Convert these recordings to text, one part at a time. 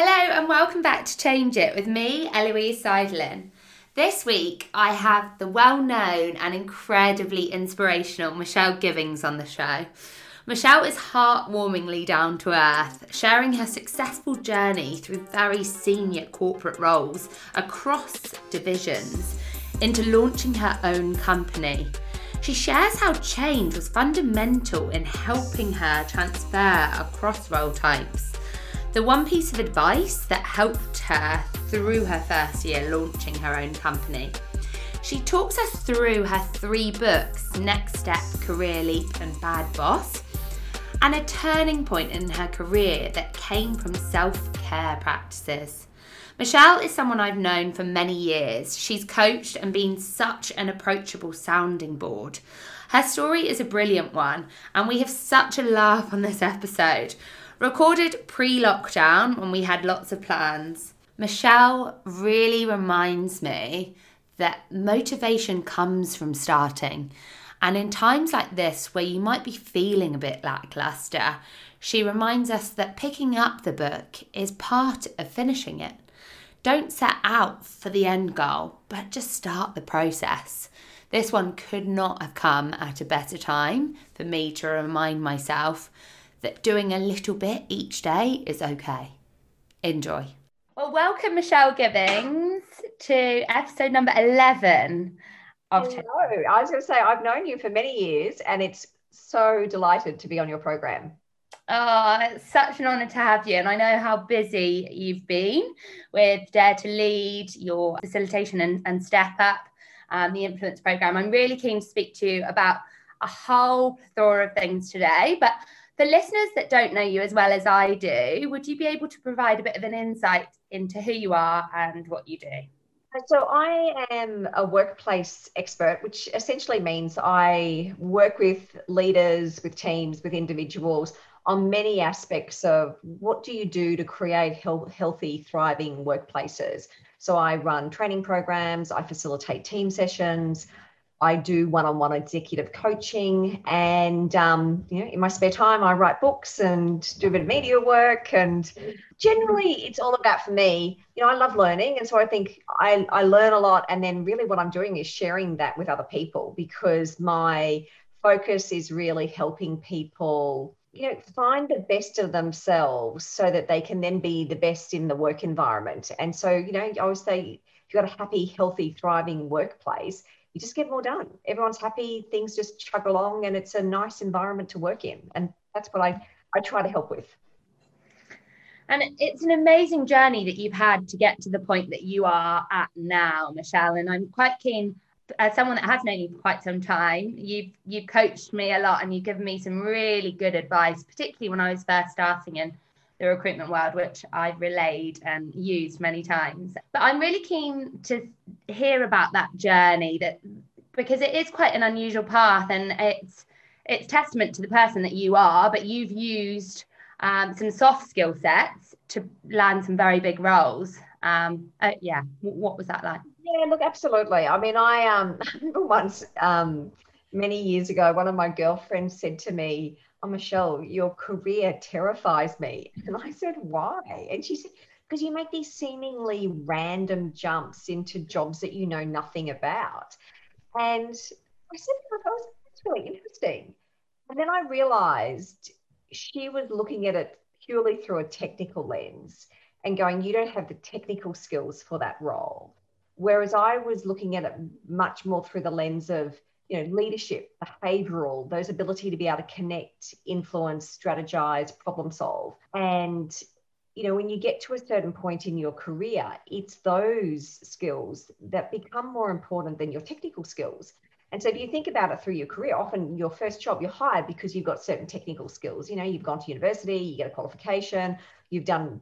Hello and welcome back to Change It with me, Eloise Seidelin. This week I have the well known and incredibly inspirational Michelle Gibbings on the show. Michelle is heartwarmingly down to earth, sharing her successful journey through very senior corporate roles across divisions into launching her own company. She shares how change was fundamental in helping her transfer across role types. The one piece of advice that helped her through her first year launching her own company. She talks us through her three books Next Step, Career Leap, and Bad Boss, and a turning point in her career that came from self care practices. Michelle is someone I've known for many years. She's coached and been such an approachable sounding board. Her story is a brilliant one, and we have such a laugh on this episode. Recorded pre lockdown when we had lots of plans. Michelle really reminds me that motivation comes from starting. And in times like this, where you might be feeling a bit lackluster, she reminds us that picking up the book is part of finishing it. Don't set out for the end goal, but just start the process. This one could not have come at a better time for me to remind myself that doing a little bit each day is okay. Enjoy. Well, welcome, Michelle Gibbings, to episode number 11 of Hello. I was going to say, I've known you for many years, and it's so delighted to be on your program. Oh, it's such an honour to have you. And I know how busy you've been with Dare to Lead, your facilitation and, and Step Up, um, the influence program. I'm really keen to speak to you about a whole plethora of things today. But for listeners that don't know you as well as I do, would you be able to provide a bit of an insight into who you are and what you do? Uh, so, I am a workplace expert, which essentially means I work with leaders, with teams, with individuals on many aspects of what do you do to create health, healthy, thriving workplaces. So I run training programs, I facilitate team sessions, I do one-on-one executive coaching, and um, you know, in my spare time, I write books and do a bit of media work. And generally, it's all about for me. You know, I love learning, and so I think I, I learn a lot. And then, really, what I'm doing is sharing that with other people because my focus is really helping people you know find the best of themselves so that they can then be the best in the work environment and so you know i always say if you've got a happy healthy thriving workplace you just get more done. Everyone's happy things just chug along and it's a nice environment to work in. And that's what i i try to help with. And it's an amazing journey that you've had to get to the point that you are at now michelle. And i'm quite keen as someone that has known you for quite some time, you've you've coached me a lot and you've given me some really good advice, particularly when I was first starting. In the recruitment world, which I've relayed and used many times. But I'm really keen to hear about that journey that because it is quite an unusual path and it's it's testament to the person that you are, but you've used um, some soft skill sets to land some very big roles. Um, uh, yeah, what was that like? Yeah, look, absolutely. I mean, I um, once um, many years ago, one of my girlfriends said to me, Oh, Michelle, your career terrifies me. And I said, Why? And she said, Because you make these seemingly random jumps into jobs that you know nothing about. And I said, oh, that was, That's really interesting. And then I realized she was looking at it purely through a technical lens and going, You don't have the technical skills for that role. Whereas I was looking at it much more through the lens of, you know, leadership, behavioral, those ability to be able to connect, influence, strategize, problem solve. And, you know, when you get to a certain point in your career, it's those skills that become more important than your technical skills. And so if you think about it through your career, often your first job you're hired because you've got certain technical skills. You know, you've gone to university, you get a qualification, you've done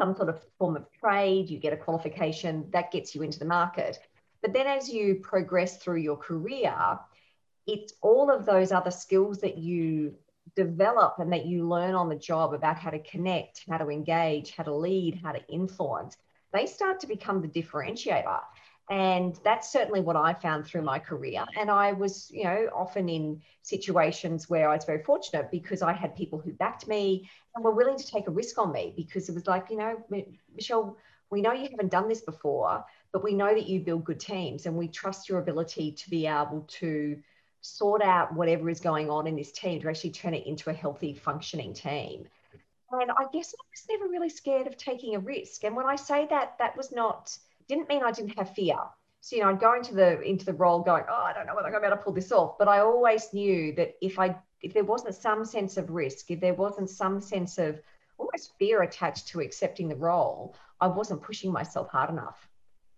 some sort of form of trade, you get a qualification, that gets you into the market. But then as you progress through your career, it's all of those other skills that you develop and that you learn on the job about how to connect, how to engage, how to lead, how to influence. They start to become the differentiator. And that's certainly what I found through my career. And I was, you know, often in situations where I was very fortunate because I had people who backed me and were willing to take a risk on me because it was like, you know, Michelle, we know you haven't done this before, but we know that you build good teams and we trust your ability to be able to sort out whatever is going on in this team to actually turn it into a healthy, functioning team. And I guess I was never really scared of taking a risk. And when I say that, that was not didn't mean I didn't have fear. So you know, I'd go into the into the role going, oh, I don't know whether I'm going to be able to pull this off. But I always knew that if I if there wasn't some sense of risk, if there wasn't some sense of almost fear attached to accepting the role, I wasn't pushing myself hard enough.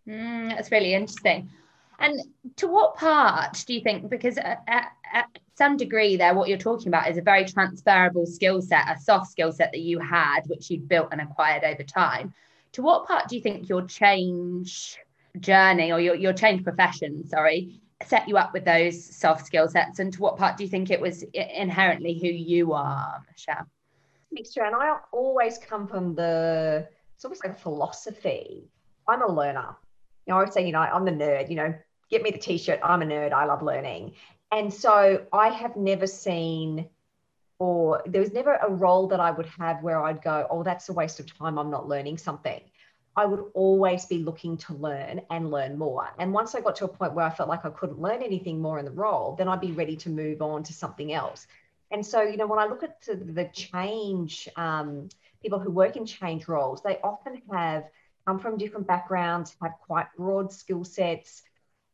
Mm, that's really interesting. And to what part do you think, because at, at, at, some degree there, what you're talking about is a very transferable skill set, a soft skill set that you had, which you'd built and acquired over time. To what part do you think your change journey or your, your change profession, sorry, set you up with those soft skill sets? And to what part do you think it was inherently who you are, Michelle? Mixture. And I always come from the, it's almost like a philosophy. I'm a learner you know, I would say, you know, I'm the nerd, you know, get me the t-shirt. I'm a nerd. I love learning. And so I have never seen or there was never a role that I would have where I'd go, oh, that's a waste of time. I'm not learning something. I would always be looking to learn and learn more. And once I got to a point where I felt like I couldn't learn anything more in the role, then I'd be ready to move on to something else. And so, you know, when I look at the change, um, people who work in change roles, they often have come from different backgrounds, have quite broad skill sets.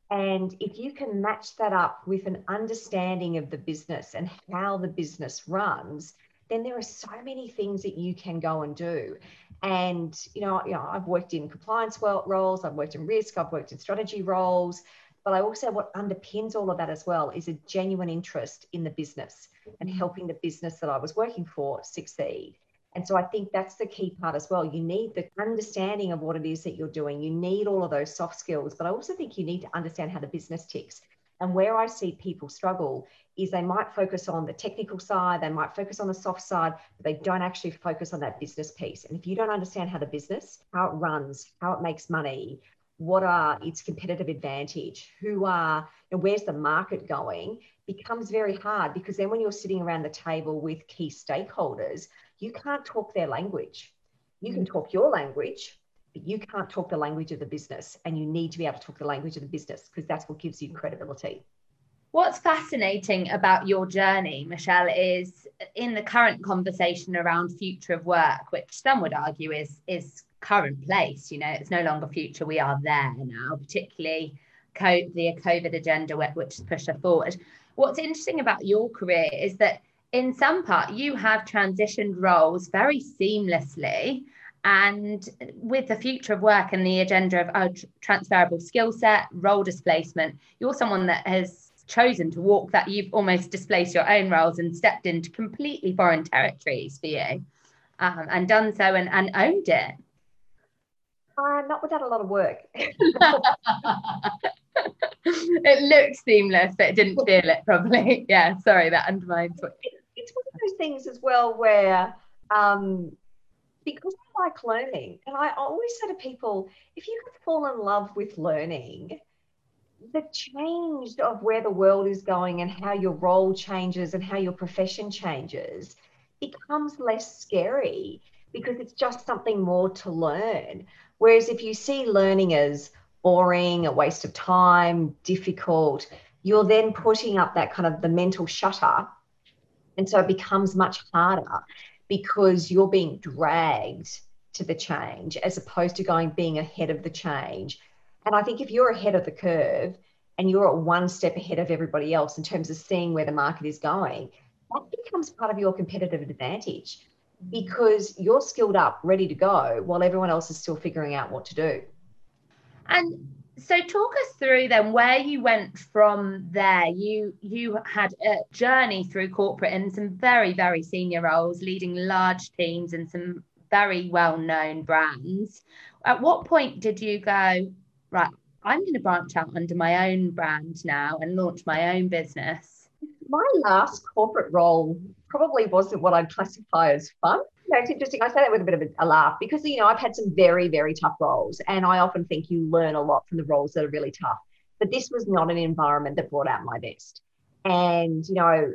And if you can match that up with an understanding of the business and how the business runs, then there are so many things that you can go and do. And you know, you know, I've worked in compliance roles, I've worked in risk, I've worked in strategy roles, but I also what underpins all of that as well is a genuine interest in the business and mm. helping the business that I was working for succeed. And so I think that's the key part as well. You need the understanding of what it is that you're doing. You need all of those soft skills, but I also think you need to understand how the business ticks. And where I see people struggle is they might focus on the technical side, they might focus on the soft side, but they don't actually focus on that business piece. And if you don't understand how the business, how it runs, how it makes money, what are its competitive advantage, who are, and where's the market going, becomes very hard because then when you're sitting around the table with key stakeholders, you can't talk their language. You can mm. talk your language, but you can't talk the language of the business. And you need to be able to talk the language of the business because that's what gives you credibility. What's fascinating about your journey, Michelle, is in the current conversation around future of work, which some would argue is is current place. You know, it's no longer future. We are there now, particularly the COVID agenda, which has pushed us forward. What's interesting about your career is that in some part, you have transitioned roles very seamlessly. And with the future of work and the agenda of oh, transferable skill set, role displacement, you're someone that has chosen to walk that you've almost displaced your own roles and stepped into completely foreign territories for you um, and done so and, and owned it. Uh, not without a lot of work. it looks seamless, but it didn't feel it probably. Yeah, sorry, that undermines what it's one of those things as well where um, because I like learning, and I always say to people, if you could fall in love with learning, the change of where the world is going and how your role changes and how your profession changes becomes less scary because it's just something more to learn. Whereas if you see learning as boring, a waste of time, difficult, you're then putting up that kind of the mental shutter and so it becomes much harder because you're being dragged to the change as opposed to going being ahead of the change. And I think if you're ahead of the curve and you're at one step ahead of everybody else in terms of seeing where the market is going, that becomes part of your competitive advantage because you're skilled up, ready to go, while everyone else is still figuring out what to do. And so talk us through then where you went from there. You you had a journey through corporate in some very very senior roles leading large teams and some very well known brands. At what point did you go right i'm going to branch out under my own brand now and launch my own business my last corporate role probably wasn't what i'd classify as fun It's interesting. I say that with a bit of a, a, laugh because you know I've had some very, very tough roles, and I often think you learn a lot from the roles that are really tough. But this was not an environment that brought out my best. And you know,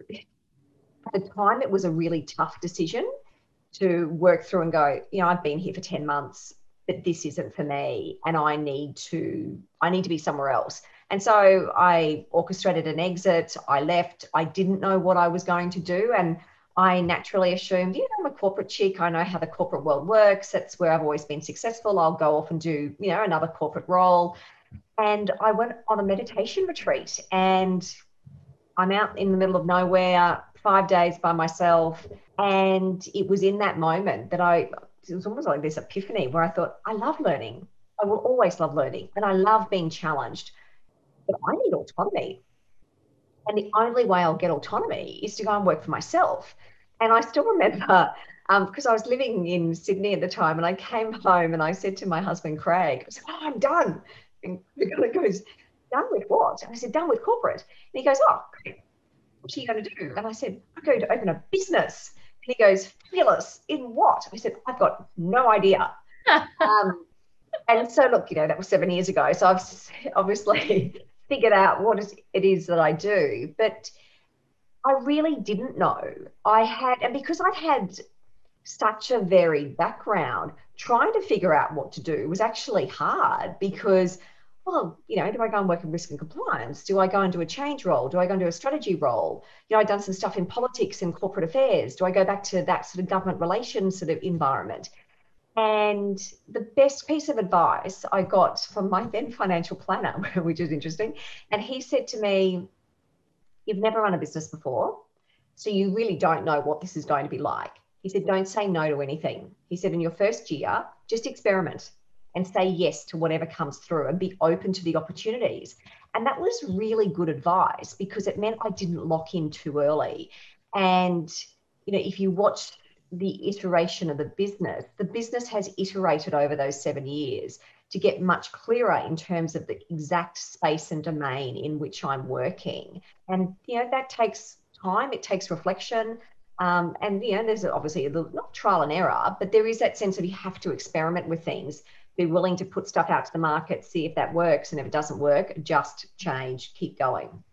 at the time, it was a really tough decision to work through and go. You know, I've been here for ten months, but this isn't for me, and I need to. I need to be somewhere else. And so I orchestrated an exit. I left. I didn't know what I was going to do, and I naturally assumed, you know, I'm a corporate chick. I know how the corporate world works. That's where I've always been successful. I'll go off and do, you know, another corporate role. And I went on a meditation retreat and I'm out in the middle of nowhere, five days by myself. And it was in that moment that I, it was almost like this epiphany where I thought, I love learning. I will always love learning and I love being challenged, but I need autonomy. And the only way I'll get autonomy is to go and work for myself. And I still remember because um, I was living in Sydney at the time, and I came home and I said to my husband Craig, I said, "Oh, I'm done." And he goes, "Done with what?" And I said, "Done with corporate." And he goes, "Oh, what are you going to do?" And I said, "I'm going to open a business." And he goes, "Phyllis, in what?" I said, "I've got no idea." um, and so, look, you know, that was seven years ago. So I've obviously figured out what it is that I do. But I really didn't know. I had, and because I had such a varied background, trying to figure out what to do was actually hard because, well, you know, do I go and work in risk and compliance? Do I go and do a change role? Do I go and do a strategy role? You know, I've done some stuff in politics and corporate affairs. Do I go back to that sort of government relations sort of environment? And the best piece of advice I got from my then financial planner, which is interesting, and he said to me, You've never run a business before, so you really don't know what this is going to be like. He said, Don't say no to anything. He said, In your first year, just experiment and say yes to whatever comes through and be open to the opportunities. And that was really good advice because it meant I didn't lock in too early. And, you know, if you watch the iteration of the business, the business has iterated over those seven years to get much clearer in terms of the exact space and domain in which I'm working. And, you know, that takes time, it takes reflection. Um, and, you know, there's obviously a little, not trial and error, but there is that sense of you have to experiment with things, be willing to put stuff out to the market, see if that works. And if it doesn't work, just change, keep going.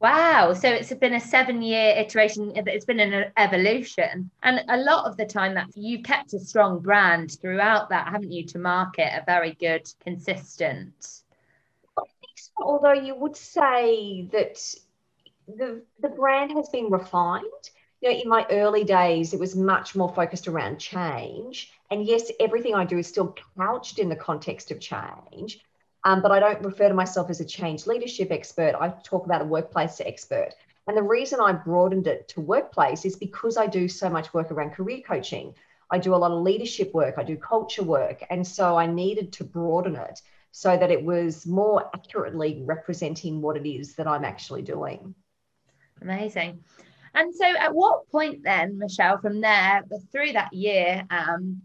Wow. So it's been a seven year iteration. It's been an evolution. And a lot of the time that you've kept a strong brand throughout that, haven't you, to market a very good, consistent. I think so. Although you would say that the, the brand has been refined. You know, in my early days, it was much more focused around change. And yes, everything I do is still couched in the context of change. Um, but I don't refer to myself as a change leadership expert. I talk about a workplace expert. And the reason I broadened it to workplace is because I do so much work around career coaching. I do a lot of leadership work, I do culture work. And so I needed to broaden it so that it was more accurately representing what it is that I'm actually doing. Amazing. And so, at what point then, Michelle, from there, through that year, um,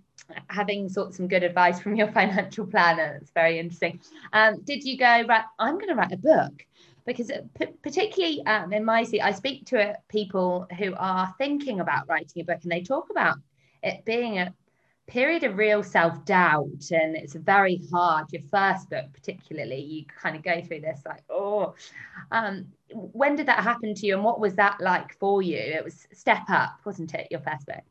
having sought some good advice from your financial planner. It's very interesting. Um, did you go, right, I'm going to write a book? Because particularly um, in my seat, I speak to uh, people who are thinking about writing a book and they talk about it being a period of real self-doubt and it's very hard your first book particularly you kind of go through this like oh um, when did that happen to you and what was that like for you it was step up wasn't it your first book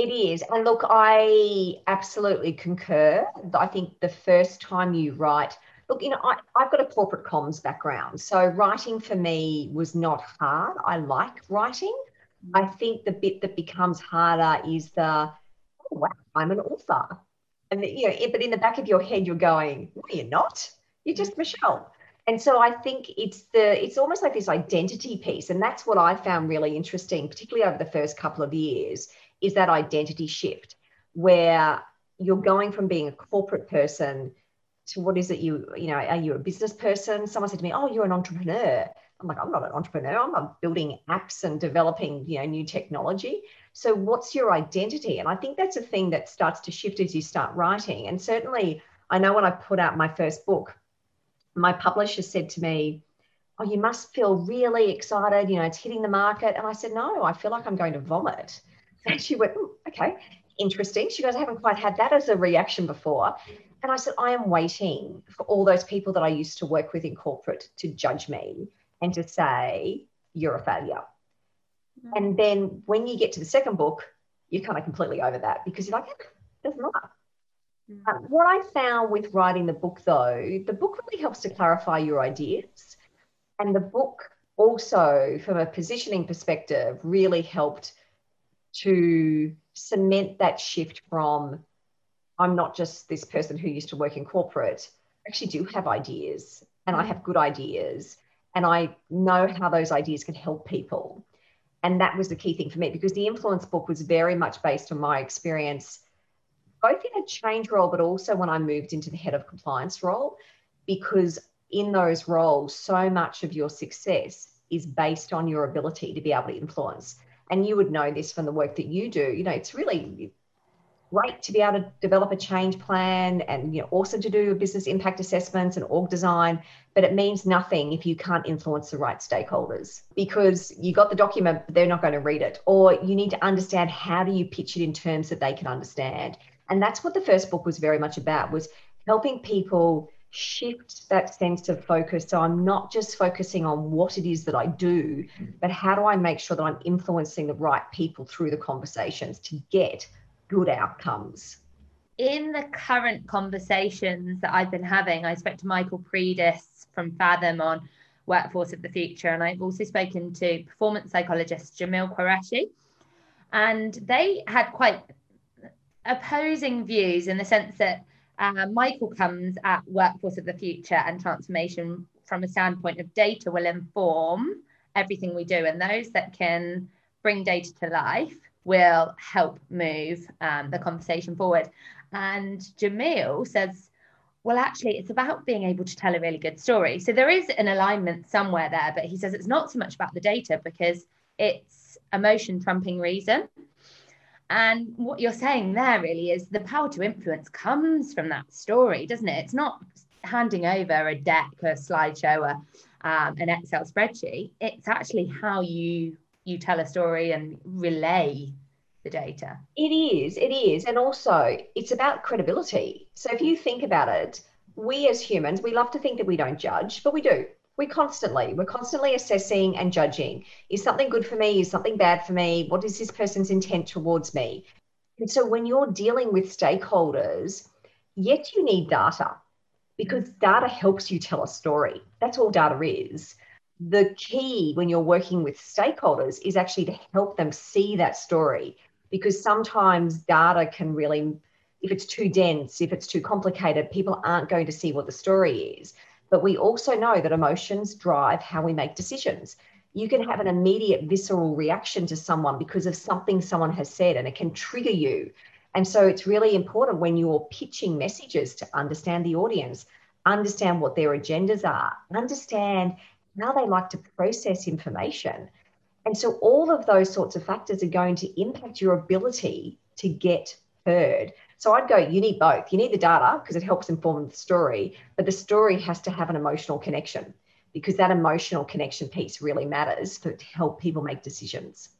it is. And look, I absolutely concur. I think the first time you write, look, you know, I, I've got a corporate comms background. So writing for me was not hard. I like writing. Mm. I think the bit that becomes harder is the, oh, wow, I'm an author. And, you know, but in the back of your head, you're going, no, you're not. You're just Michelle. And so I think it's the it's almost like this identity piece. And that's what I found really interesting, particularly over the first couple of years, is that identity shift where you're going from being a corporate person to what is it you you know are you a business person? Someone said to me oh you're an entrepreneur. I'm like i'm not an entrepreneur. I'm building apps and developing you know new technology. So what's your identity? And i think that's a thing that starts to shift as you start writing. And certainly i know when i put out my first book my publisher said to me oh you must feel really excited you know it's hitting the market. And i said no i feel like i'm going to vomit And she went, "Hmm, okay, interesting. She goes, I haven't quite had that as a reaction before. And I said, I am waiting for all those people that I used to work with in corporate to judge me and to say, you're a failure. Mm. And then when you get to the second book, you're kind of completely over that because you're like, it doesn't matter. Mm. Uh, what I found with writing the book, though, the book really helps to clarify your ideas. And the book also, from a positioning perspective, really helped to cement that shift from I'm not just this person who used to work in corporate. I actually do have ideas and I mm. have good ideas and I know how those ideas can help people. And that was the key thing for me because the influence book was very much based on my experience, both in a change role, but also when I moved into the head of compliance role, because in those roles, so much of your success is based on your ability to be able to influence. And you would know this from the work that you do. You know, it's really great to be able to develop a change plan and you know also to do business impact assessments and org design but it means nothing if you can't influence the right stakeholders because you got the document but they're not going to read it or you need to understand how do you pitch it in terms that they can understand and that's what the first book was very much about was helping people shift that sense of focus so i'm not just focusing on what it is that i do mm. but how do i make sure that i'm influencing the right people through the conversations to get good outcomes. In the current conversations that I've been having, I spoke to Michael Predis from Fathom on Workforce of the Future, and I've also spoken to performance psychologist Jamil Qureshi. And they had quite opposing views in the sense that uh, Michael comes at Workforce of the Future and transformation from a standpoint of data will inform everything we do, and those that can bring data to life will help move um, the conversation forward. And Jamil says, well, actually, it's about being able to tell a really good story. So there is an alignment somewhere there, but he says it's not so much about the data because it's emotion trumping reason. And what you're saying there really is the power to influence comes from that story, doesn't it? It's not handing over a deck, a slideshow, a, um, an Excel spreadsheet. It's actually how you you tell a story and relay the data. It is, it is. And also, it's about credibility. So if you think about it, we as humans, we love to think that we don't judge, but we do. We constantly, we're constantly assessing and judging. Is something good for me? Is something bad for me? What is this person's intent towards me? And so when you're dealing with stakeholders, yet you need data because data helps you tell a story. That's all data is the key when you're working with stakeholders is actually to help them see that story because sometimes data can really if it's too dense if it's too complicated people aren't going to see what the story is but we also know that emotions drive how we make decisions you can have an immediate visceral reaction to someone because of something someone has said and it can trigger you and so it's really important when you're pitching messages to understand the audience understand what their agendas are understand how they like to process information. And so all of those sorts of factors are going to impact your ability to get heard. So I'd go, you need both. You need the data because it helps inform the story, but the story has to have an emotional connection because that emotional connection piece really matters to help people make decisions.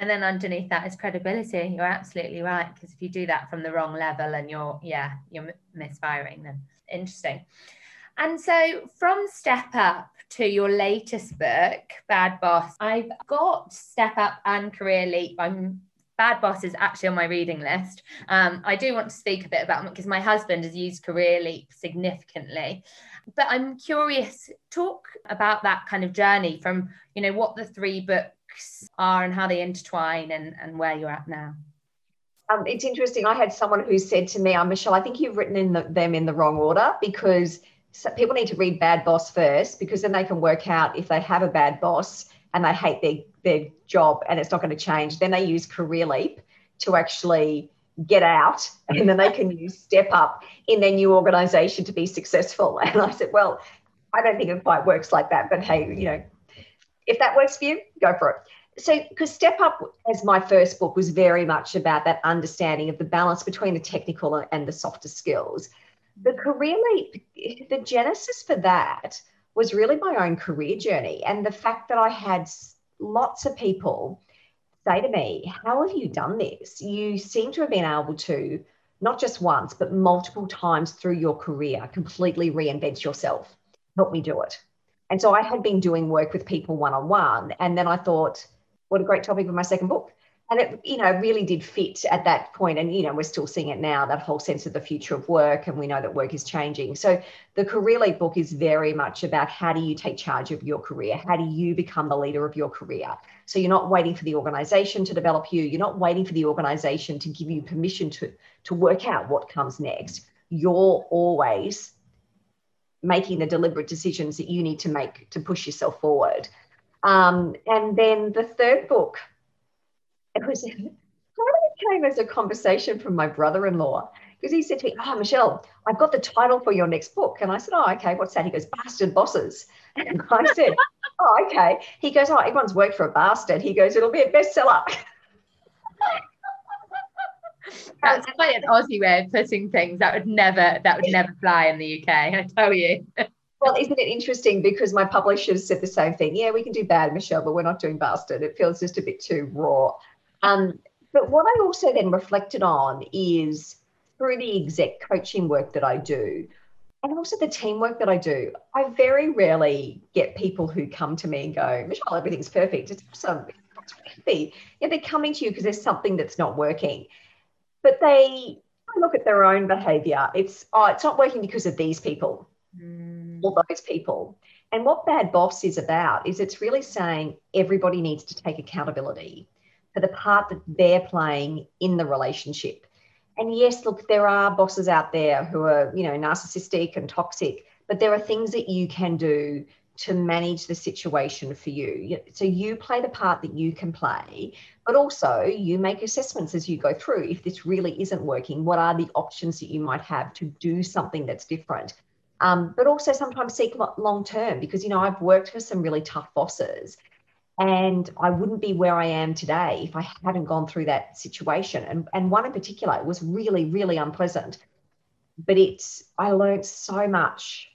And then underneath that is credibility. You're absolutely right because if you do that from the wrong level and you're yeah you're misfiring, then interesting. And so from Step Up to your latest book, Bad Boss, I've got Step Up and Career Leap. I'm Bad Boss is actually on my reading list. Um, I do want to speak a bit about it because my husband has used Career Leap significantly. But I'm curious, talk about that kind of journey from, you know, what the three books are and how they intertwine and, and where you're at now. Um, it's interesting. I had someone who said to me, oh, Michelle, I think you've written in the, them in the wrong order because so people need to read Bad Boss first because then they can work out if they have a bad boss and they hate their, their job and it's not going to change. Then they use Career Leap to actually get out and then they can use Step Up in their new organization to be successful. And I said, well, I don't think it quite works like that, but hey, you know, if that works for you, go for it. So, because Step Up as my first book was very much about that understanding of the balance between the technical and the softer skills the career leap, the genesis for that was really my own career journey and the fact that I had lots of people say to me, How have you done this? You seem to have been able to, not just once, but multiple times through your career, completely reinvent yourself. Help me do it. And so I had been doing work with people one on one. And then I thought, what a great topic for my second book and it you know really did fit at that point. And you know we're still seeing it now that whole sense of the future of work and we know that work is changing. So the career leap book is very much about how do you take charge of your career? How do you become the leader of your career? So you're not waiting for the organization to develop you. You're not waiting for the organization to give you permission to to work out what comes next. You're always making the deliberate decisions that you need to make to push yourself forward. Um, and then the third book it was kind of came as a conversation from my brother-in-law because he said to me, "Oh, Michelle, I've got the title for your next book." And I said, "Oh, okay. What's that?" He goes, "Bastard Bosses." And I said, "Oh, okay." He goes, "Oh, everyone's worked for a bastard." He goes, "It'll be a bestseller." That's quite an Aussie way of putting things. That would never, that would never fly in the UK. I tell you. well, isn't it interesting? Because my publishers said the same thing. Yeah, we can do bad, Michelle, but we're not doing bastard. It feels just a bit too raw. Um, but what I also then reflected on is through the exec coaching work that I do, and also the teamwork that I do, I very rarely get people who come to me and go, Michelle, everything's perfect. It's awesome. It's happy. Yeah, they're coming to you because there's something that's not working. But they look at their own behavior. It's oh, it's not working because of these people mm. or those people. And what Bad Boss is about is it's really saying everybody needs to take accountability for the part that they're playing in the relationship. And yes, look, there are bosses out there who are, you know, narcissistic and toxic, but there are things that you can do to manage the situation for you. So you play the part that you can play, but also you make assessments as you go through. If this really isn't working, what are the options that you might have to do something that's different? Um, but also sometimes seek long term because, you know, I've worked for some really tough bosses and I wouldn't be where I am today if I hadn't gone through that situation. And, and one in particular was really, really unpleasant. But it's, I learned so much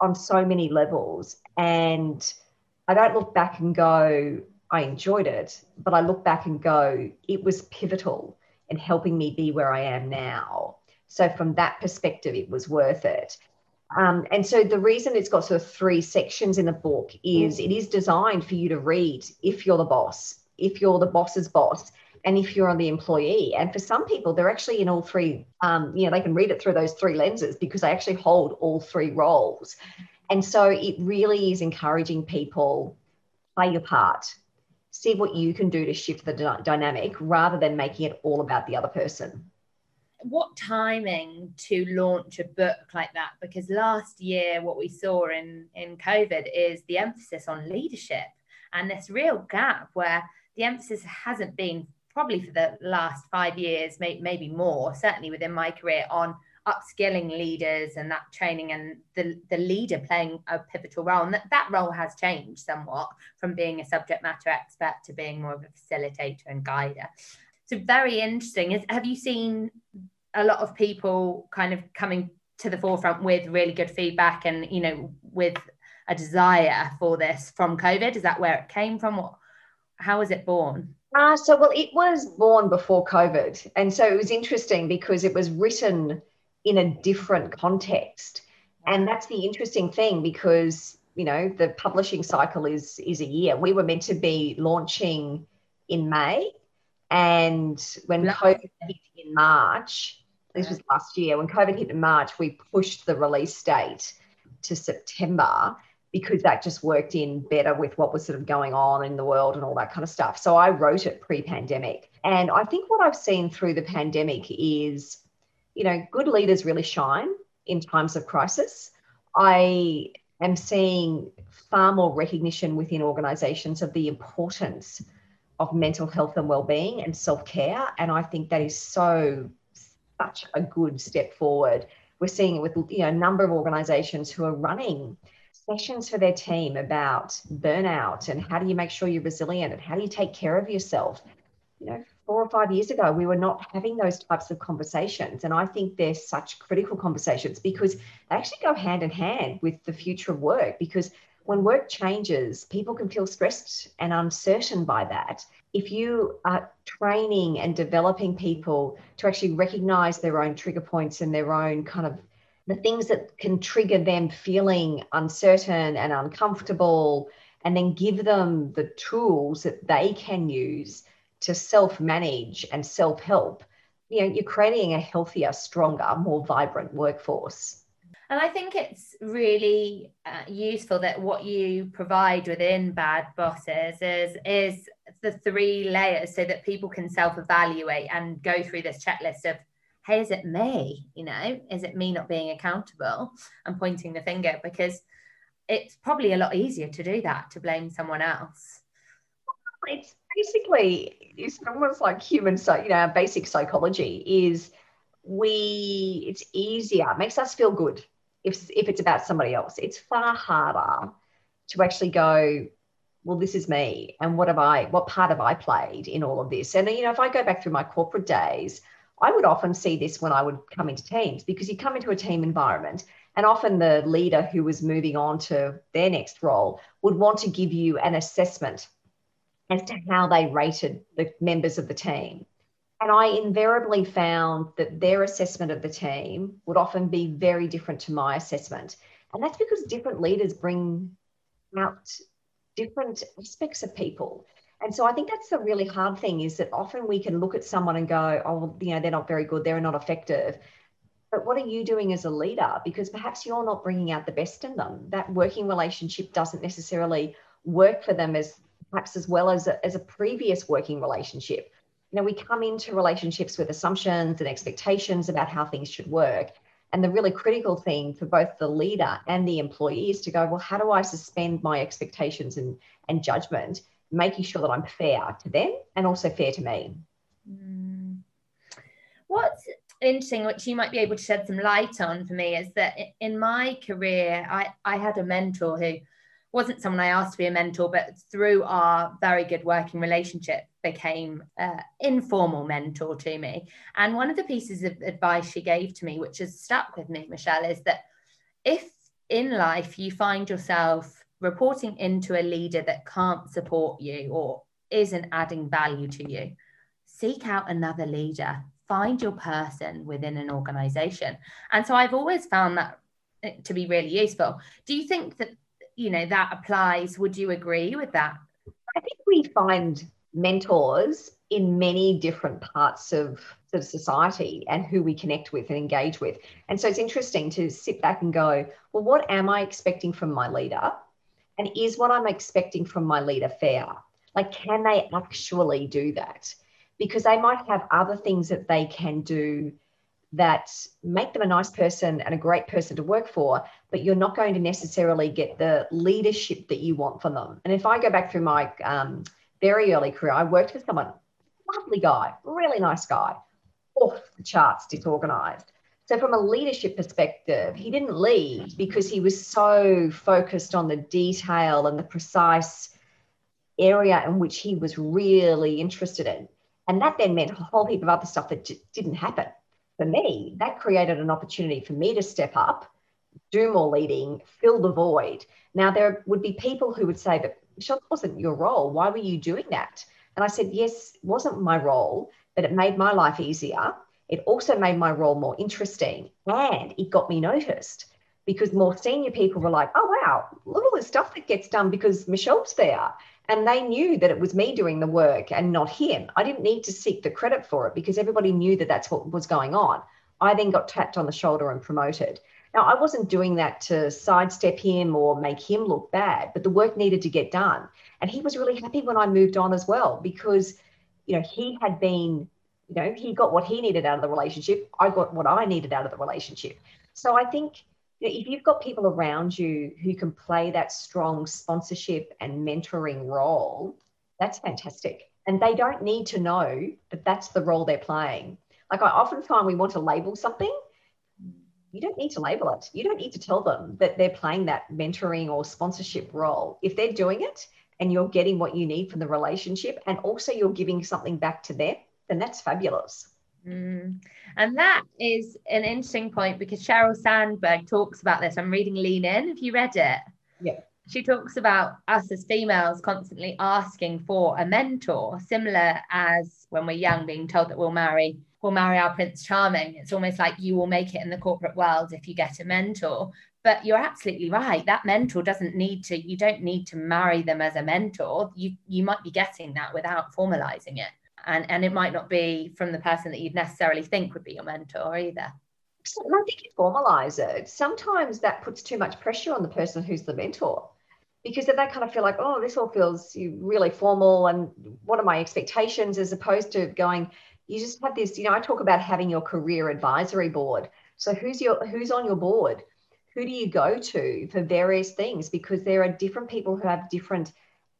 on so many levels. And I don't look back and go, I enjoyed it, but I look back and go, it was pivotal in helping me be where I am now. So, from that perspective, it was worth it. Um, and so the reason it's got sort of three sections in the book is it is designed for you to read if you're the boss, if you're the boss's boss, and if you're on the employee. And for some people, they're actually in all three, um, you know, they can read it through those three lenses because they actually hold all three roles. And so it really is encouraging people play your part, see what you can do to shift the d- dynamic rather than making it all about the other person what timing to launch a book like that? Because last year what we saw in in covid is the emphasis on leadership and this real gap where the emphasis hasn't been probably for the last five years may, maybe more certainly within my career on upskilling leaders and that training and the, the leader playing a pivotal role. And that, that role has changed somewhat from being a subject matter expert to being more of a facilitator and guider so very interesting. Is, have you seen a lot of people kind of coming to the forefront with really good feedback and you know with a desire for this from COVID? Is that where it came from? What, how was it born? Uh, so, well, it was born before COVID. And so it was interesting because it was written in a different context. And that's the interesting thing because, you know, the publishing cycle is is a year. We were meant to be launching in May and when COVID hit in March, this was last year, when COVID hit in March, we pushed the release date to September because that just worked in better with what was sort of going on in the world and all that kind of stuff. So I wrote it pre pandemic. And I think what I've seen through the pandemic is, you know, good leaders really shine in times of crisis. I am seeing far more recognition within organizations of the importance of mental health and well-being and self-care and i think that is so such a good step forward. We're seeing it with you know a number of organizations who are running sessions for their team about burnout and how do you make sure you're resilient and how do you take care of yourself. You know four or five years ago we were not having those types of conversations and i think they're such critical conversations because they actually go hand in hand with the future of work because when work changes, people can feel stressed and uncertain by that. if you are training and developing people to actually recognize their own trigger points and their own kind of the things that can trigger them feeling uncertain and uncomfortable, and then give them the tools that they can use to self manage and self help, you know, you're creating a healthier, stronger, more vibrant workforce. And I think it's really uh, useful that what you provide within Bad Bosses is is the three layers so that people can self-evaluate and go through this checklist of hey is it me? You know is it me not being accountable? And pointing the finger because it's probably a lot easier to do that to blame someone else. It's basically it's almost like human so you know basic psychology is we it's easier it makes us feel good if if it's about somebody else it's far harder to actually go well this is me and what have i what part have i played in all of this? And you know if i go back through my corporate days i would often see this when i would come into teams because you come into a team environment and often the leader who was moving on to their next role would want to give you an assessment as to how they rated the members of the team and I invariably found that their assessment of the team would often be very different to my assessment. And that's because different leaders bring out different aspects of people. And so I think that's the really hard thing is that often we can look at someone and go, oh, you know, they're not very good, they're not effective. But what are you doing as a leader? Because perhaps you're not bringing out the best in them. That working relationship doesn't necessarily work for them as perhaps as well as a, as a previous working relationship you know, we come into relationships with assumptions and expectations about how things should work. And the really critical thing for both the leader and the employee is to go, well, how do I suspend my expectations and, and judgment, making sure that I'm fair to them and also fair to me? Mm. What's interesting, which you might be able to shed some light on for me, is that in my career, I, I had a mentor who wasn't someone I asked to be a mentor, but through our very good working relationship, became uh, informal mentor to me. And one of the pieces of advice she gave to me, which has stuck with me, Michelle, is that if in life you find yourself reporting into a leader that can't support you or isn't adding value to you, seek out another leader. Find your person within an organization. And so I've always found that uh, to be really useful. Do you think that you know that applies? Would you agree with that? I think we find mentors in many different parts of the society and who we connect with and engage with. And so it's interesting to sit back and go, well, what am I expecting from my leader? And is what I'm expecting from my leader fair? Like, can they actually do that? Because they might have other things that they can do that make them a nice person and a great person to work for, but you're not going to necessarily get the leadership that you want from them. And if I go back through my um, very early career, I worked with someone, lovely guy, really nice guy, off the charts disorganized. So, from a leadership perspective, he didn't lead because he was so focused on the detail and the precise area in which he was really interested in. And that then meant a whole heap of other stuff that didn't happen. For me, that created an opportunity for me to step up, do more leading, fill the void. Now, there would be people who would say, but Michelle, wasn't your role. Why were you doing that? And I said, yes, it wasn't my role, but it made my life easier. It also made my role more interesting and it got me noticed because more senior people were like, oh, wow, look at all the stuff that gets done because Michelle's there. And they knew that it was me doing the work and not him. I didn't need to seek the credit for it because everybody knew that that's what was going on. I then got tapped on the shoulder and promoted. Now, I wasn't doing that to sidestep him or make him look bad, but the work needed to get done. And he was really happy when I moved on as well because, you know, he had been, you know, he got what he needed out of the relationship. I got what I needed out of the relationship. So I think if you've got people around you who can play that strong sponsorship and mentoring role, that's fantastic. And they don't need to know that that's the role they're playing. Like I often find we want to label something you don't need to label it. You don't need to tell them that they're playing that mentoring or sponsorship role. If they're doing it and you're getting what you need from the relationship and also you're giving something back to them, then that's fabulous. Mm. And that is an interesting point because Sheryl Sandberg talks about this. I'm reading Lean In. Have you read it? Yeah. she talks about us as females constantly asking for a mentor, similar as when we're young, being told that we'll marry, we'll marry our Prince Charming. It's almost like you will make it in the corporate world if you get a mentor. But you're absolutely right. That mentor doesn't need to, you don't need to marry them as a mentor. You you might be getting that without formalizing it. And and it might not be from the person that you'd necessarily think would be your mentor either. I think you formalize it. Sometimes that puts too much pressure on the person who's the mentor because then they kind of feel like, oh, this all feels really formal and what are my expectations as opposed to going, you just have this, you know, I talk about having your career advisory board. So who's your who's on your board? Who do you go to for various things? Because there are different people who have different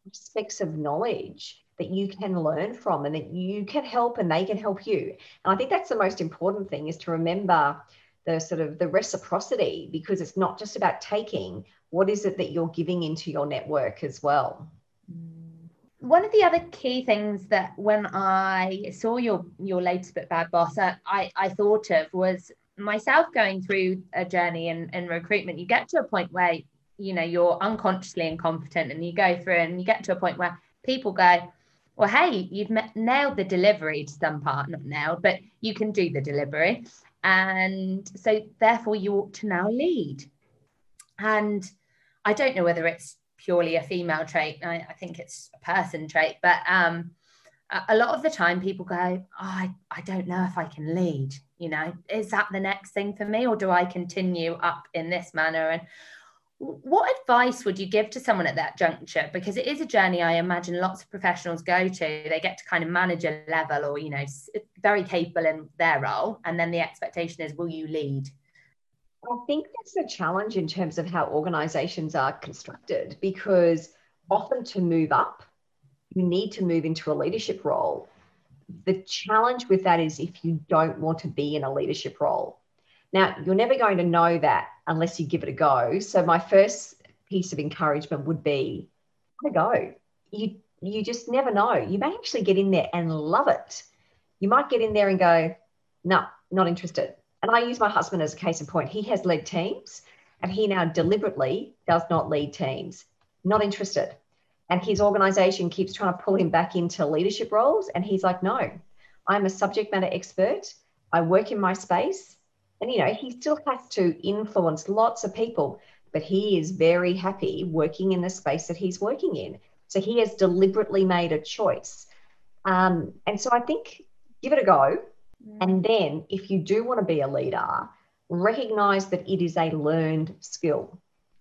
aspects of knowledge that you can learn from and that you can help and they can help you. And I think that's the most important thing is to remember the sort of the reciprocity because it's not just about taking. What is it that you're giving into your network as well? One of the other key things that when i saw your your latest book bad boss i i thought of was myself going through a journey in, in recruitment. You get to a point where you know you're unconsciously incompetent and you go through and you get to a point where people go well, hey, you've nailed the delivery to some part, not nailed, but you can do the delivery. And so, therefore, you ought to now lead. And I don't know whether it's purely a female trait. I, I think it's a person trait, but um, a, a lot of the time people go, oh, I, I don't know if I can lead. You know, is that the next thing for me, or do I continue up in this manner? And what advice would you give to someone at that juncture? Because it is a journey i imagine lots of professionals go to. They get to kind of manager level or you know very capable in their role. And then the expectation is will you lead? I think that's a challenge in terms of how organizations are constructed because often to move up you need to move into a leadership role. The challenge with that is if you don't want to be in a leadership role. Now, you're never going to know that unless you give it a go. So, my first piece of encouragement would be have a go. You, you just never know. You may actually get in there and love it. You might get in there and go, no, not interested. And I use my husband as a case in point. He has led teams and he now deliberately does not lead teams, not interested. And his organization keeps trying to pull him back into leadership roles. And he's like, no, I'm a subject matter expert. I work in my space and, you know, he still has to influence lots of people, but he is very happy working in the space that he's working in. So he has deliberately made a choice. Um, and so I think give it a go. Mm. And then if you do want to be a leader, recognize that it is a learned skill.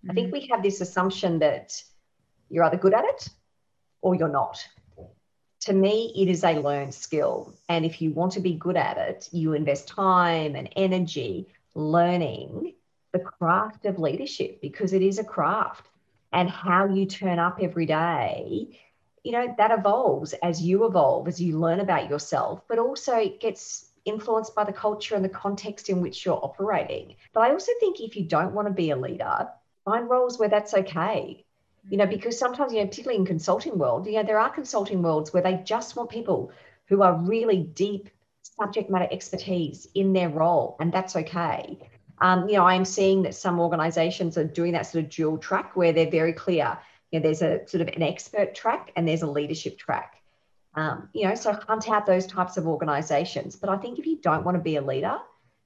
I think mm. we have this assumption that you're either good at it or you're not to me, it is a learned skill. And if you want to be good at it, you invest time and energy learning the craft of leadership because it is a craft and how you turn up every day. You know, that evolves as you evolve, as you learn about yourself, but also it gets influenced by the culture and the context in which you're operating. But I also think if you don't want to be a leader, find roles where that's okay you know, because sometimes, you know, particularly in consulting world, you know, there are consulting worlds where they just want people who are really deep subject matter expertise in their role, and that's okay. Um, you know, I'm seeing that some organizations are doing that sort of dual track where they're very clear. You know, there's a sort of an expert track and there's a leadership track. Um, you know, so hunt out those types of organizations. But I think if you don't want to be a leader,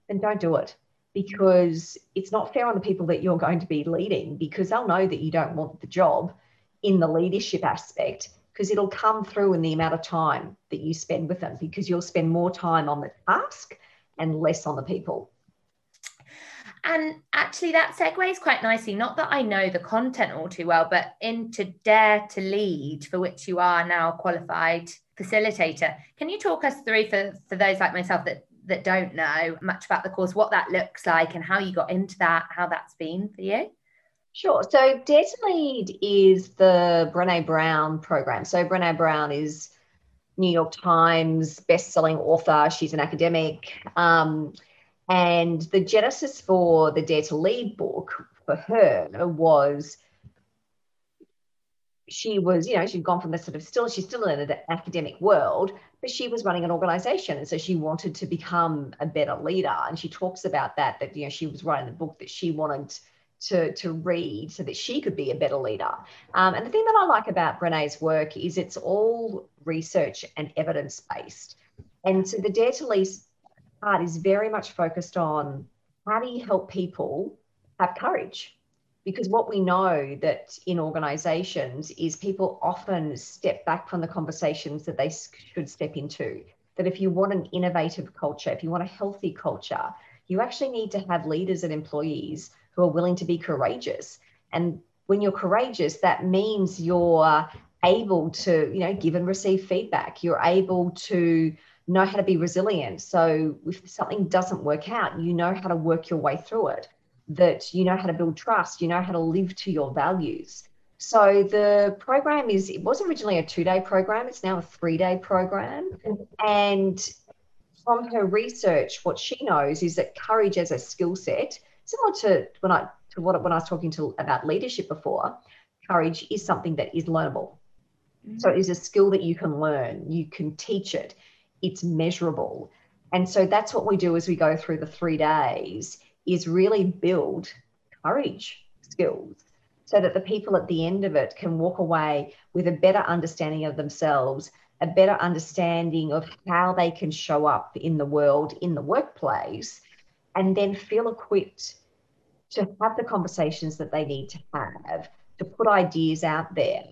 then don't do it because it's not fair on the people that you're going to be leading because they'll know that you don't want the job in the leadership aspect because it'll come through in the amount of time that you spend with them because you'll spend more time on the task and less on the people. And actually, that segues quite nicely. Not that I know the content all too well, but into Dare to Lead, for which you are now a qualified facilitator. Can you talk us through for, for those like myself that that don't know much about the course, what that looks like and how you got into that, how that's been for you? Sure. So Dare to Lead is the Brene Brown program. So Brene Brown is New York Times best-selling author. She's an academic. Um, and the genesis for the Dare to Lead book for her was she was, you know, she'd gone from the sort of still, she's still in an academic world, but she was running an organization. And so she wanted to become a better leader. And she talks about that, that, you know, she was writing the book that she wanted to, to read so that she could be a better leader. Um, and the thing that I like about Brene's work is it's all research and evidence based. And so the Dare to Lead part is very much focused on how do you help people have courage? Because what we know that in organizations is people often step back from the conversations that they should step into. That if you want an innovative culture, if you want a healthy culture, you actually need to have leaders and employees who are willing to be courageous. And when you're courageous, that means you're able to, you know, give and receive feedback. You're able to know how to be resilient. So if something doesn't work out, you know how to work your way through it. That you know how to build trust, you know how to live to your values. So the program is it was originally a two-day program, it's now a three-day program. And from her research, what she knows is that courage as a skill set similar to when I to what when I was talking to about leadership before, courage is something that is learnable. Mm-hmm. So it is a skill that you can learn, you can teach it, it's measurable. And so that's what we do as we go through the three days is really build courage skills so that the people at the end of it can walk away with a better understanding of themselves, a better understanding of how they can show up in the world, in the workplace, and then feel equipped to have the conversations that they need to have, to put ideas out there,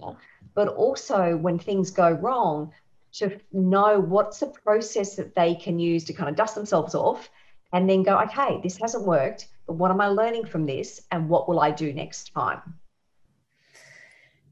but also when things go wrong, to know what's the process that they can use to kind of dust themselves off and then go, okay, this hasn't worked, but what am I learning from this and what will I do next time?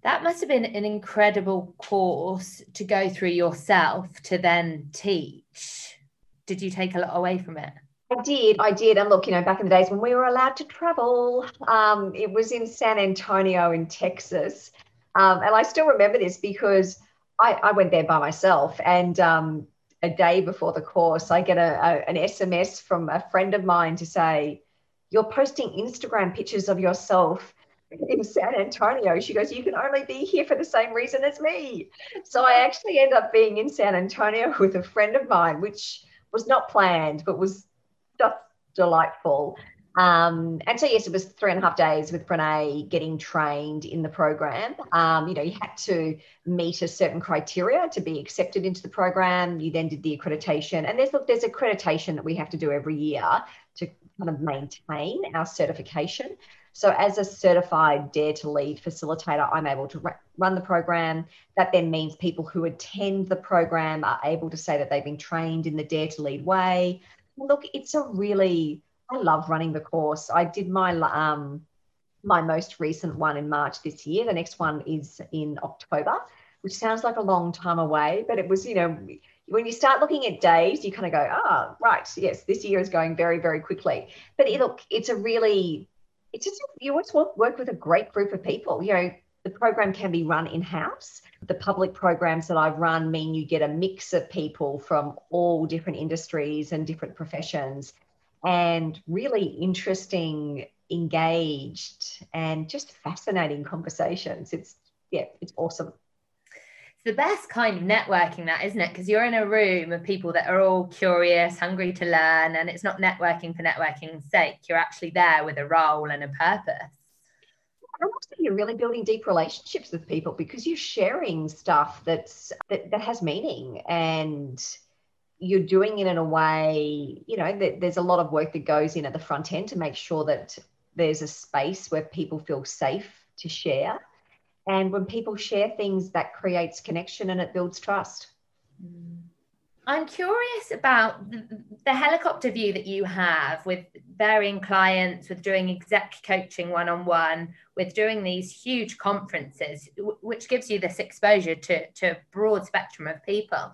That must have been an incredible course to go through yourself to then teach. Did you take a lot away from it? I did, I did. And look, you know, back in the days when we were allowed to travel, um, it was in San Antonio in Texas. Um, and I still remember this because I, I went there by myself. And um, a day before the course, I get a, a, an SMS from a friend of mine to say, You're posting Instagram pictures of yourself in San Antonio. She goes, You can only be here for the same reason as me. So I actually end up being in San Antonio with a friend of mine, which was not planned, but was just delightful. Um, and so, yes, it was three and a half days with Brene getting trained in the program. Um, you know, you had to meet a certain criteria to be accepted into the program. You then did the accreditation, and there's look, there's accreditation that we have to do every year to kind of maintain our certification. So, as a certified Dare to Lead facilitator, I'm able to run the program. That then means people who attend the program are able to say that they've been trained in the Dare to Lead way look, it's a really, I love running the course. I did my, um, my most recent one in March this year. The next one is in October, which sounds like a long time away, but it was, you know, when you start looking at days, you kind of go, ah, oh, right, yes, this year is going very, very quickly. But it, look, it's a really, it's just, you always work with a great group of people. You know, the program can be run in house. The public programs that I've run mean you get a mix of people from all different industries and different professions and really interesting, engaged, and just fascinating conversations. It's, yeah, it's awesome. It's the best kind of networking, that isn't it? Because you're in a room of people that are all curious, hungry to learn, and it's not networking for networking's sake. You're actually there with a role and a purpose and also you're really building deep relationships with people because you're sharing stuff that's that, that has meaning and you're doing it in a way you know that there's a lot of work that goes in at the front end to make sure that there's a space where people feel safe to share and when people share things that creates connection and it builds trust mm. I'm curious about the, the, helicopter view that you have with varying clients, with doing exec coaching one on one, with doing these huge conferences, which gives you this exposure to, to a broad spectrum of people.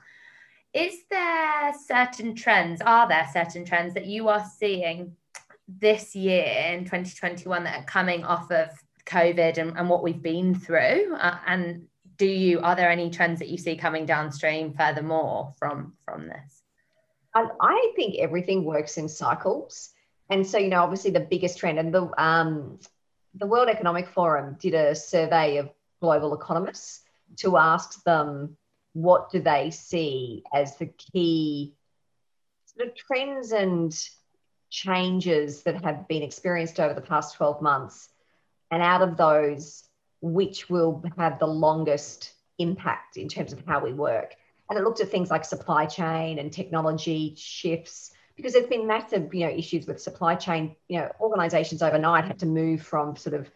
Is there certain trends, are there certain trends that you are seeing this year in 2021 that are coming off of COVID and, and what we've been through? Uh, and do you are there any trends that you see coming downstream furthermore from from this i think everything works in cycles and so you know obviously the biggest trend and the um, the world economic forum did a survey of global economists to ask them what do they see as the key sort of trends and changes that have been experienced over the past 12 months and out of those, which will have the longest impact in terms of how we work. And it looked at things like supply chain and technology shifts because there's been massive, you know, issues with supply chain. You know, organizations overnight had to move from sort of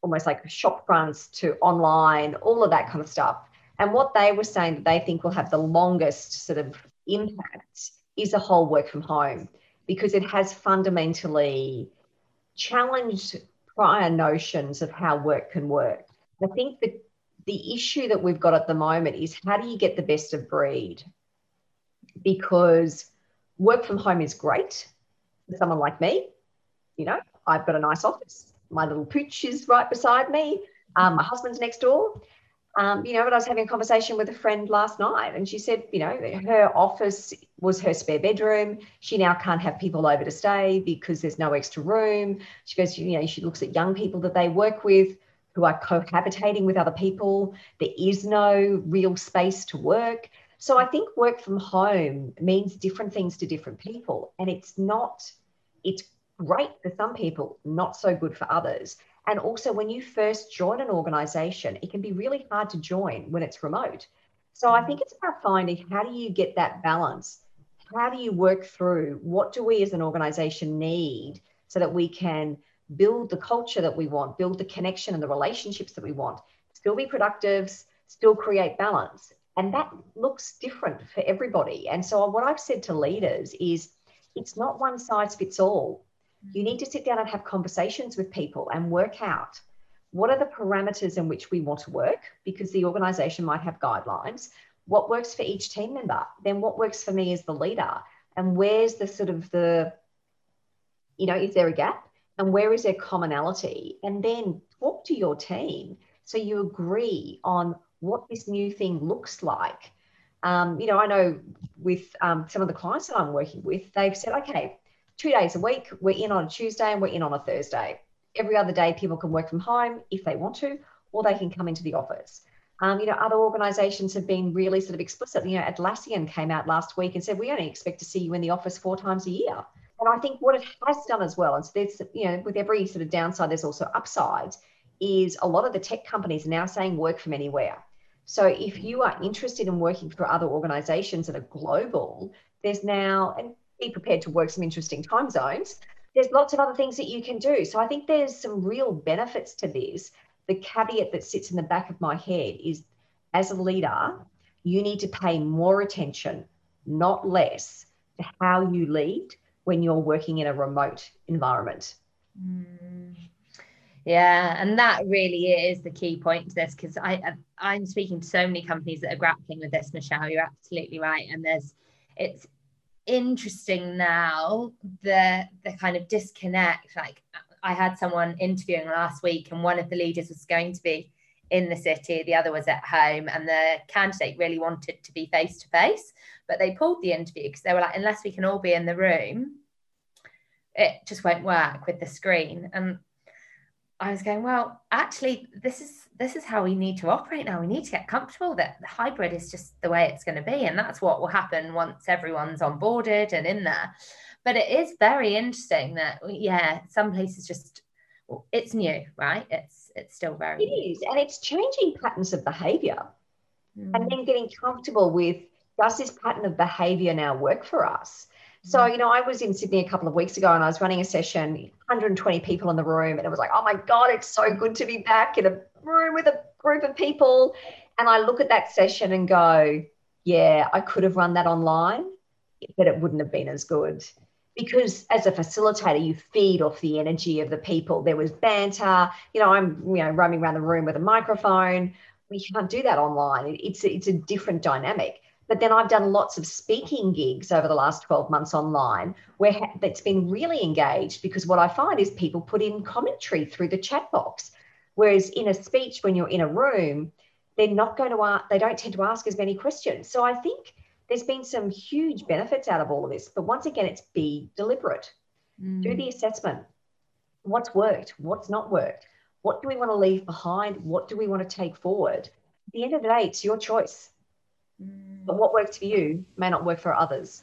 almost like shop fronts to online, all of that kind of stuff. And what they were saying that they think will have the longest sort of impact is the whole work from home because it has fundamentally challenged prior notions of how work can work. I think that the issue that we've got at the moment is how do you get the best of breed? Because work from home is great for someone like me. You know, I've got a nice office. My little pooch is right beside me. Um, my husband's next door. Um, you know, but I was having a conversation with a friend last night, and she said, you know, her office was her spare bedroom. She now can't have people over to stay because there's no extra room. She goes, you know, she looks at young people that they work with who are cohabitating with other people. There is no real space to work. So I think work from home means different things to different people. And it's not, it's great for some people, not so good for others. And also, when you first join an organization, it can be really hard to join when it's remote. So I think it's about finding how do you get that balance? How do you work through what do we as an organization need so that we can build the culture that we want, build the connection and the relationships that we want, still be productive, still create balance. And that looks different for everybody. And so, what I've said to leaders is it's not one size fits all. You need to sit down and have conversations with people and work out what are the parameters in which we want to work because the organization might have guidelines. What works for each team member? Then what works for me as the leader? And where's the sort of the, you know, is there a gap? and where is there commonality and then talk to your team so you agree on what this new thing looks like um, you know i know with um, some of the clients that i'm working with they've said okay two days a week we're in on a tuesday and we're in on a thursday every other day people can work from home if they want to or they can come into the office um, you know, other organisations have been really sort of explicit. You know, Atlassian came out last week and said we only expect to see you in the office four times a year. And I think what it has done as well, and so there's, you know, with every sort of downside, there's also upsides, is a lot of the tech companies are now saying work from anywhere. So if you are interested in working for other organizations that are global, there's now, and be prepared to work some interesting time zones, there's lots of other things that you can do. So I think there's some real benefits to this. The caveat that sits in the back of my head is as a leader, you need to pay more attention, not less, to how you lead when you're working in a remote environment. Mm. Yeah, and that really is the key point to this because I I'm speaking to so many companies that are grappling with this, Michelle. You're absolutely right, and there's it's interesting now the the kind of disconnect. Like I had someone interviewing last week, and one of the leaders was going to be in the city, the other was at home, and the candidate really wanted to be face to face, but they pulled the interview because they were like, unless we can all be in the room, it just won't work with the screen. And I was going, well, actually, this is this is how we need to operate now. We need to get comfortable that the hybrid is just the way it's going to be, and that's what will happen once everyone's onboarded and in there. But it is very interesting that yeah, some places just it's new, right? It's it's still very it new. is, and it's changing patterns of behavior, mm. and then getting comfortable with does this pattern of behavior now work for us? So, mm. you know, I was in Sydney a couple of weeks ago and I was running a session, 120 people in the room, and it was like, oh my God, it's so good to be back in a room with a group of people. And I look at that session and go, yeah, I could have run that online, but it wouldn't have been as good. Because as a facilitator you feed off the energy of the people. There was banter. You know i'm you know roaming around the room with a microphone. We can't do that online. It's it's a different dynamic. But then i've done lots of speaking gigs over the last 12 months online where that's been really engaged because what i find is people put in commentary through the chat box whereas in a speech when you're in a room they're not going to ask they don't tend to ask as many questions so i think there's been some huge benefits out of all of this. But once again, it's be deliberate. Mm. Do the assessment. What's worked? What's not worked? What do we want to leave behind? What do we want to take forward? At the end of the day, it's your choice. Mm. But what works for you may not work for others.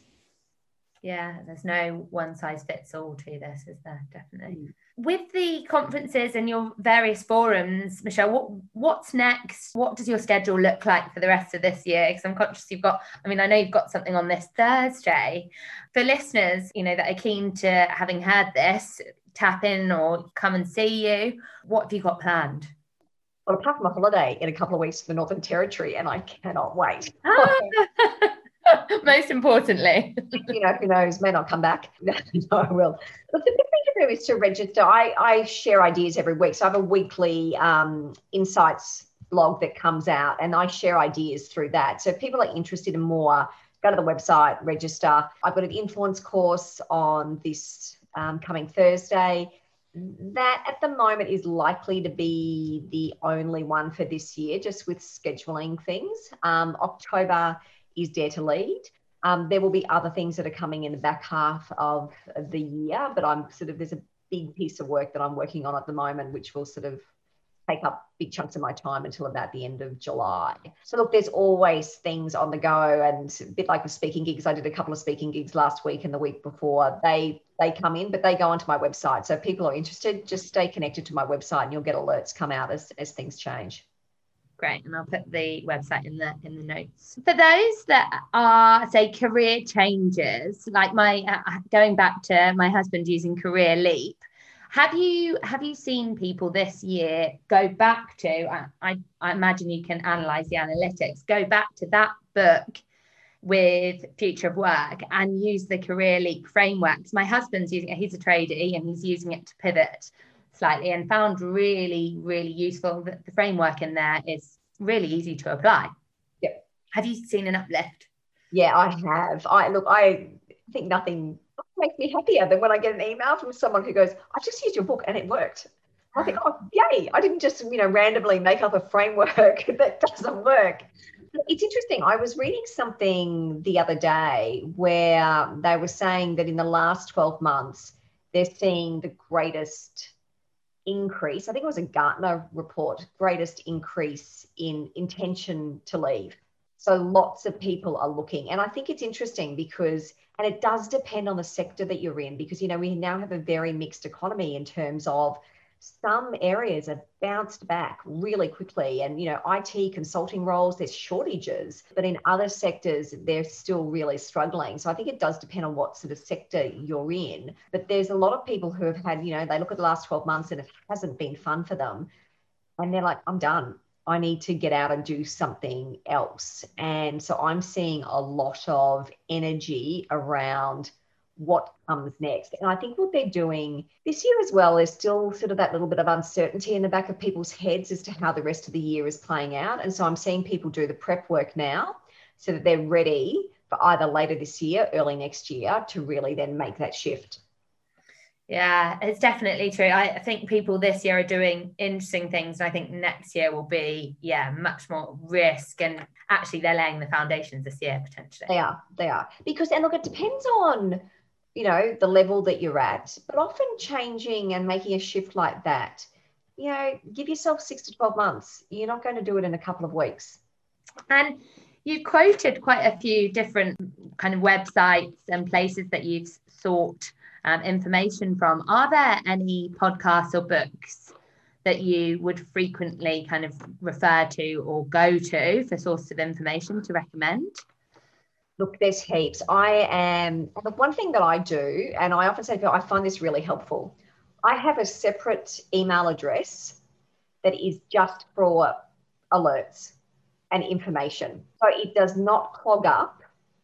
Yeah, there's no one size fits all to this, is there? Definitely. Mm. With the conferences and your various forums, Michelle, what what's next? What does your schedule look like for the rest of this year? Because I'm conscious you've got, I mean, I know you've got something on this Thursday. For listeners, you know, that are keen to having heard this, tap in or come and see you. What have you got planned? Well, apart from a holiday in a couple of weeks to the Northern Territory, and I cannot wait. Ah. Most importantly, you know, who knows, may not come back. no, I will. But the big thing to do is to register. I, I share ideas every week. So I have a weekly um, insights blog that comes out, and I share ideas through that. So if people are interested in more, go to the website, register. I've got an influence course on this um, coming Thursday that at the moment is likely to be the only one for this year, just with scheduling things. Um, October is Dare to Lead. Um, there will be other things that are coming in the back half of the year, but I'm sort of, there's a big piece of work that I'm working on at the moment, which will sort of take up big chunks of my time until about the end of July. So look, there's always things on the go, and a bit like with speaking gigs, I did a couple of speaking gigs last week and the week before. They they come in, but they go onto my website. So if people are interested, just stay connected to my website, and you'll get alerts come out as as things change. Great, and I'll put the website in the in the notes for those that are say career changes. Like my uh, going back to my husband using Career Leap have you have you seen people this year go back to? I, I imagine you can analyze the analytics. Go back to that book with Future of Work and use the Career Leap frameworks. My husband's using it. He's a tradie and he's using it to pivot slightly and found really really useful. The, the framework in there is really easy to apply. Yep. Have you seen an uplift? Yeah, I have. I look. I think nothing makes me happier than when I get an email from someone who goes, I just used your book and it worked. I think, oh, yay, I didn't just, you know, randomly make up a framework that doesn't work. It's interesting. I was reading something the other day where they were saying that in the last 12 months, they're seeing the greatest increase. I think it was a Gartner report, greatest increase in intention to leave. So lots of people are looking. And I think it's interesting because and it does depend on the sector that you're in because, you know, we now have a very mixed economy in terms of some areas have bounced back really quickly. And, you know, IT consulting roles, there's shortages, but in other sectors, they're still really struggling. So I think it does depend on what sort of sector you're in. But there's a lot of people who have had, you know, they look at the last 12 months and it hasn't been fun for them. And they're like, I'm done. I need to get out and do something else. And so I'm seeing a lot of energy around what comes next. And I think what they're doing this year as well is still sort of that little bit of uncertainty in the back of people's heads as to how the rest of the year is playing out. And so I'm seeing people do the prep work now so that they're ready for either later this year, early next year to really then make that shift. Yeah, it's definitely true. I think people this year are doing interesting things. And I think next year will be, yeah, much more risk. And actually, they're laying the foundations this year potentially. They are. They are. Because, and look, it depends on, you know, the level that you're at. But often changing and making a shift like that, you know, give yourself six to 12 months. You're not going to do it in a couple of weeks. And you quoted quite a few different kind of websites and places that you've sought um, information from. Are there any podcasts or books that you would frequently kind of refer to or go to for sources of information to recommend? Look, there's heaps. I am, the one thing that I do, and I often say to people, I find this really helpful. I have a separate email address that is just for alerts and information. So it does not clog up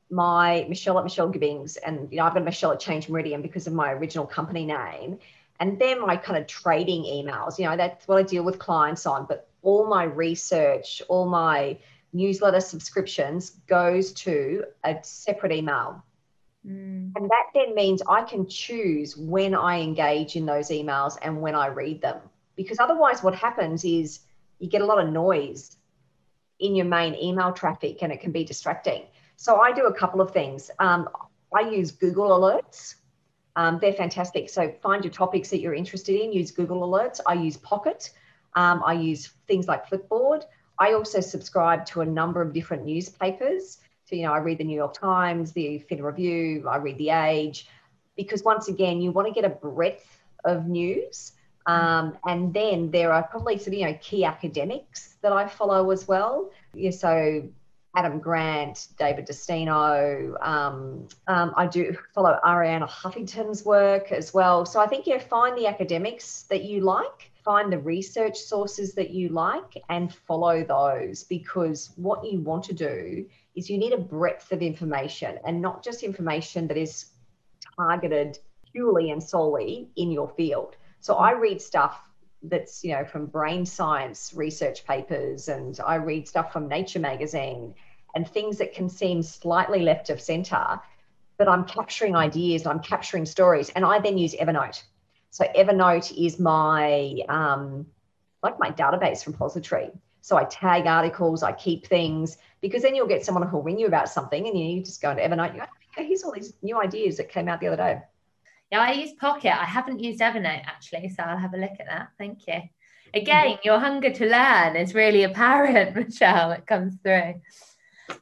my Michelle at Michelle Gibbings, and you know, I've got Michelle at Change Meridian because of my original company name. And then my kind of trading emails, you know, that's what I deal with clients on. But all my research, all my newsletter subscriptions goes to a separate email. Mm. And that then means I can choose when I engage in those emails and when I read them. Because otherwise, what happens is you get a lot of noise in your main email traffic and it can be distracting. So I do a couple of things. Um, I use Google Alerts. Um, they're fantastic. So find your topics that you're interested in, use Google Alerts. I use Pocket. Um, I use things like Flipboard. I also subscribe to a number of different newspapers. So, you know, I read the New York Times, the Fin Review, I read The Age, because once again, you want to get a breadth of news. Um, and then there are probably some, you know, key academics that I follow as well. Yeah, so Adam Grant, David DeSteno. Um, um, I do follow Arianna Huffington's work as well. So I think you find the academics that you like, find the research sources that you like, and follow those because what you want to do is you need a breadth of information and not just information that is targeted purely and solely in your field. So I read stuff that's you know from brain science research papers and i read stuff from nature magazine and things that can seem slightly left of center but i'm capturing ideas i'm capturing stories and i then use evernote so evernote is my um, like my database repository so i tag articles i keep things because then you'll get someone who'll ring you about something and you just go into evernote you go, here's all these new ideas that came out the other day yeah, I use Pocket. I haven't used Evernote actually, so I'll have a look at that. Thank you. Again, your hunger to learn is really apparent, Michelle. It comes through.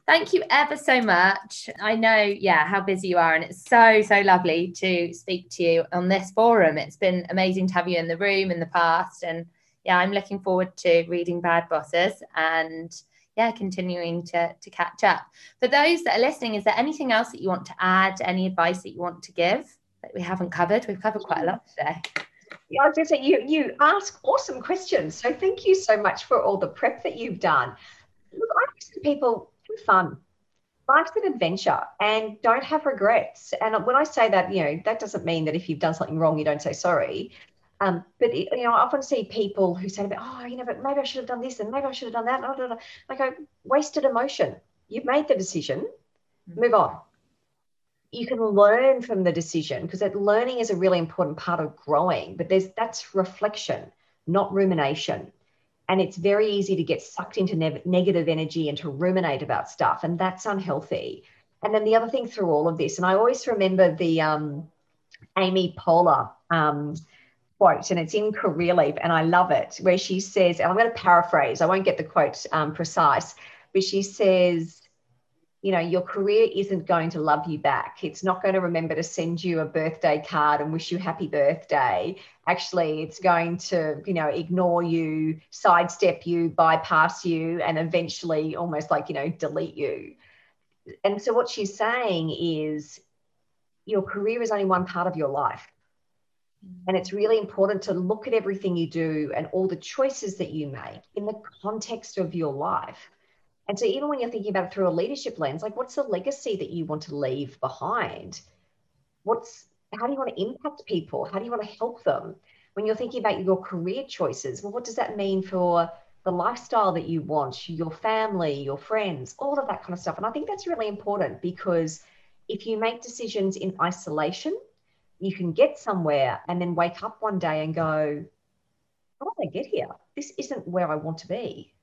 Thank you ever so much. I know, yeah, how busy you are, and it's so, so lovely to speak to you on this forum. It's been amazing to have you in the room in the past. And yeah, I'm looking forward to reading Bad Bosses and yeah, continuing to, to catch up. For those that are listening, is there anything else that you want to add? Any advice that you want to give? that we haven't covered. We've covered quite a lot today. Yeah, I was going to say you you ask awesome questions. So thank you so much for all the prep that you've done. Look, I to people have fun. Life's an adventure and don't have regrets. And when I say that, you know, that doesn't mean that if you've done something wrong, you don't say sorry. Um, but you know, I often see people who say, "Oh, you know, but maybe I should have done this, and maybe I should have done that." Like I go, wasted emotion. You've made the decision. Move on you can learn from the decision because that learning is a really important part of growing but there's that's reflection not rumination and it's very easy to get sucked into ne- negative energy and to ruminate about stuff and that's unhealthy. And then the other thing through all of this and i always remember the um, amy poehler um, quote and it's in career leap and i love it where she says and i'm going to paraphrase i won't get the quote um, precise but she says you know your career isn't going to love you back. It's not going to remember to send you a birthday card and wish you happy birthday. Actually it's going to you know ignore you sidestep you bypass you and eventually almost like you know delete you. And so what she's saying is your career is only one part of your life. Mm-hmm. And it's really important to look at everything you do and all the choices that you make in the context of your life and so, even when you're thinking about it through a leadership lens, like what's the legacy that you want to leave behind? What's how do you want to impact people? How do you want to help them? When you're thinking about your career choices, well, what does that mean for the lifestyle that you want, your family, your friends, all of that kind of stuff? And I think that's really important because if you make decisions in isolation, you can get somewhere and then wake up one day and go, How did I get here? This isn't where I want to be.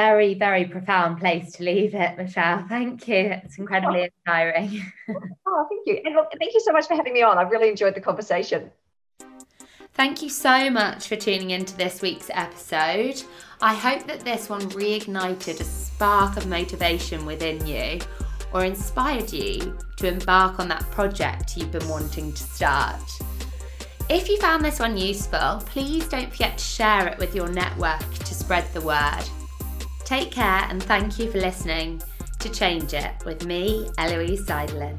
Very, very profound place to leave it, Michelle. Thank you. It's incredibly inspiring. oh, thank you. And look, thank you so much for having me on. I've really enjoyed the conversation. Thank you so much for tuning into this week's episode. I hope that this one reignited a spark of motivation within you or inspired you to embark on that project you've been wanting to start. If you found this one useful, please don't forget to share it with your network to spread the word. Take care and thank you for listening to Change It with me, Eloise Seidelin.